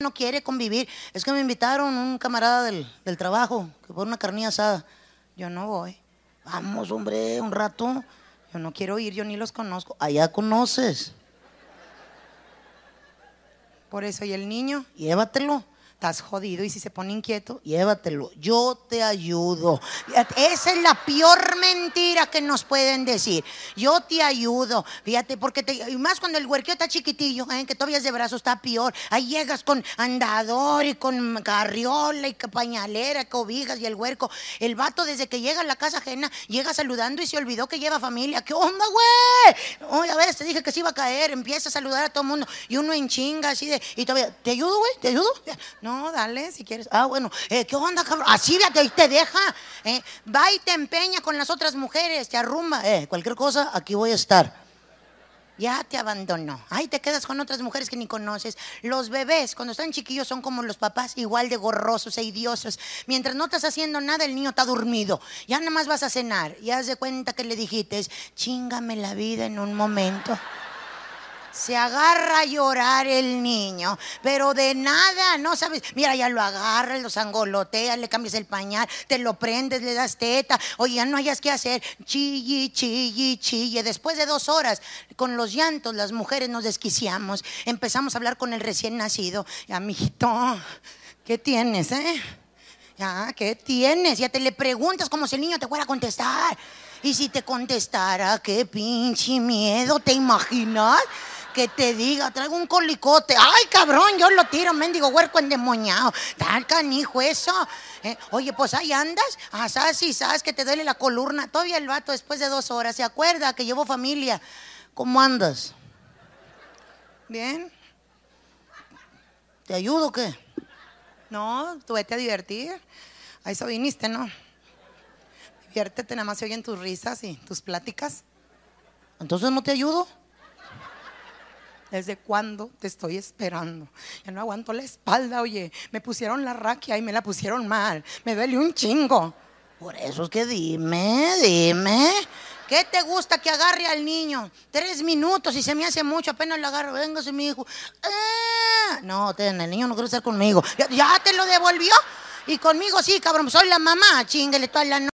no quiere convivir. Es que me invitaron un camarada del, del trabajo, que por una carnilla asada. Yo no voy. Vamos, hombre, un rato. Yo no quiero ir, yo ni los conozco. Allá conoces. Por eso, y el niño, llévatelo. Estás jodido y si se pone inquieto, llévatelo. Yo te ayudo. Esa es la peor mentira que nos pueden decir. Yo te ayudo. Fíjate, porque y más cuando el huerqueo está chiquitillo, ¿eh? que todavía es de brazo, está peor. Ahí llegas con andador y con carriola y pañalera, cobijas y el huerco. El vato desde que llega a la casa ajena, llega saludando y se olvidó que lleva familia. ¿Qué onda, güey? Oye, a ver, te dije que se iba a caer. Empieza a saludar a todo el mundo. Y uno en chinga así de, y todavía, ¿te ayudo, güey? ¿Te ayudo? No, dale, si quieres. Ah, bueno, eh, ¿qué onda, cabrón? Así te, te deja. Eh. Va y te empeña con las otras mujeres, te arrumba. Eh, cualquier cosa, aquí voy a estar. Ya te abandonó. Ahí te quedas con otras mujeres que ni conoces. Los bebés, cuando están chiquillos, son como los papás, igual de gorrosos e idiosos. Mientras no estás haciendo nada, el niño está dormido. Ya nada más vas a cenar. Y haz de cuenta que le dijiste, chingame la vida en un momento. Se agarra a llorar el niño, pero de nada, no sabes. Mira, ya lo agarras, lo sangoloteas, le cambias el pañal, te lo prendes, le das teta. Oye, ya no hayas qué hacer. Chille, chille, chille. Después de dos horas, con los llantos, las mujeres nos desquiciamos. Empezamos a hablar con el recién nacido. Amiguito, ¿qué tienes, eh? Ya, ¿qué tienes? Ya te le preguntas como si el niño te fuera a contestar. Y si te contestara, qué pinche miedo, ¿te imaginas? Que te diga, traigo un colicote. Ay, cabrón, yo lo tiro, mendigo huerco endemoniado. Tal canijo eso. Eh, oye, pues ahí andas. Sabes, sí, sabes que te duele la columna. Todavía el vato después de dos horas se acuerda que llevó familia. ¿Cómo andas? ¿Bien? ¿Te ayudo o qué? No, tú vete a divertir. A eso viniste, ¿no? Diviértete, nada más se oyen tus risas y tus pláticas. Entonces no te ayudo. ¿Desde cuándo te estoy esperando? Ya no aguanto la espalda, oye. Me pusieron la raquia y me la pusieron mal. Me duele un chingo. Por eso es que dime, dime. ¿Qué te gusta que agarre al niño? Tres minutos y se me hace mucho, apenas lo agarro. Véngase, mi hijo. Ah, no, ten, el niño no quiere estar conmigo. ¿Ya, ¿Ya, te lo devolvió? Y conmigo sí, cabrón, soy la mamá. Chinguele toda la noche.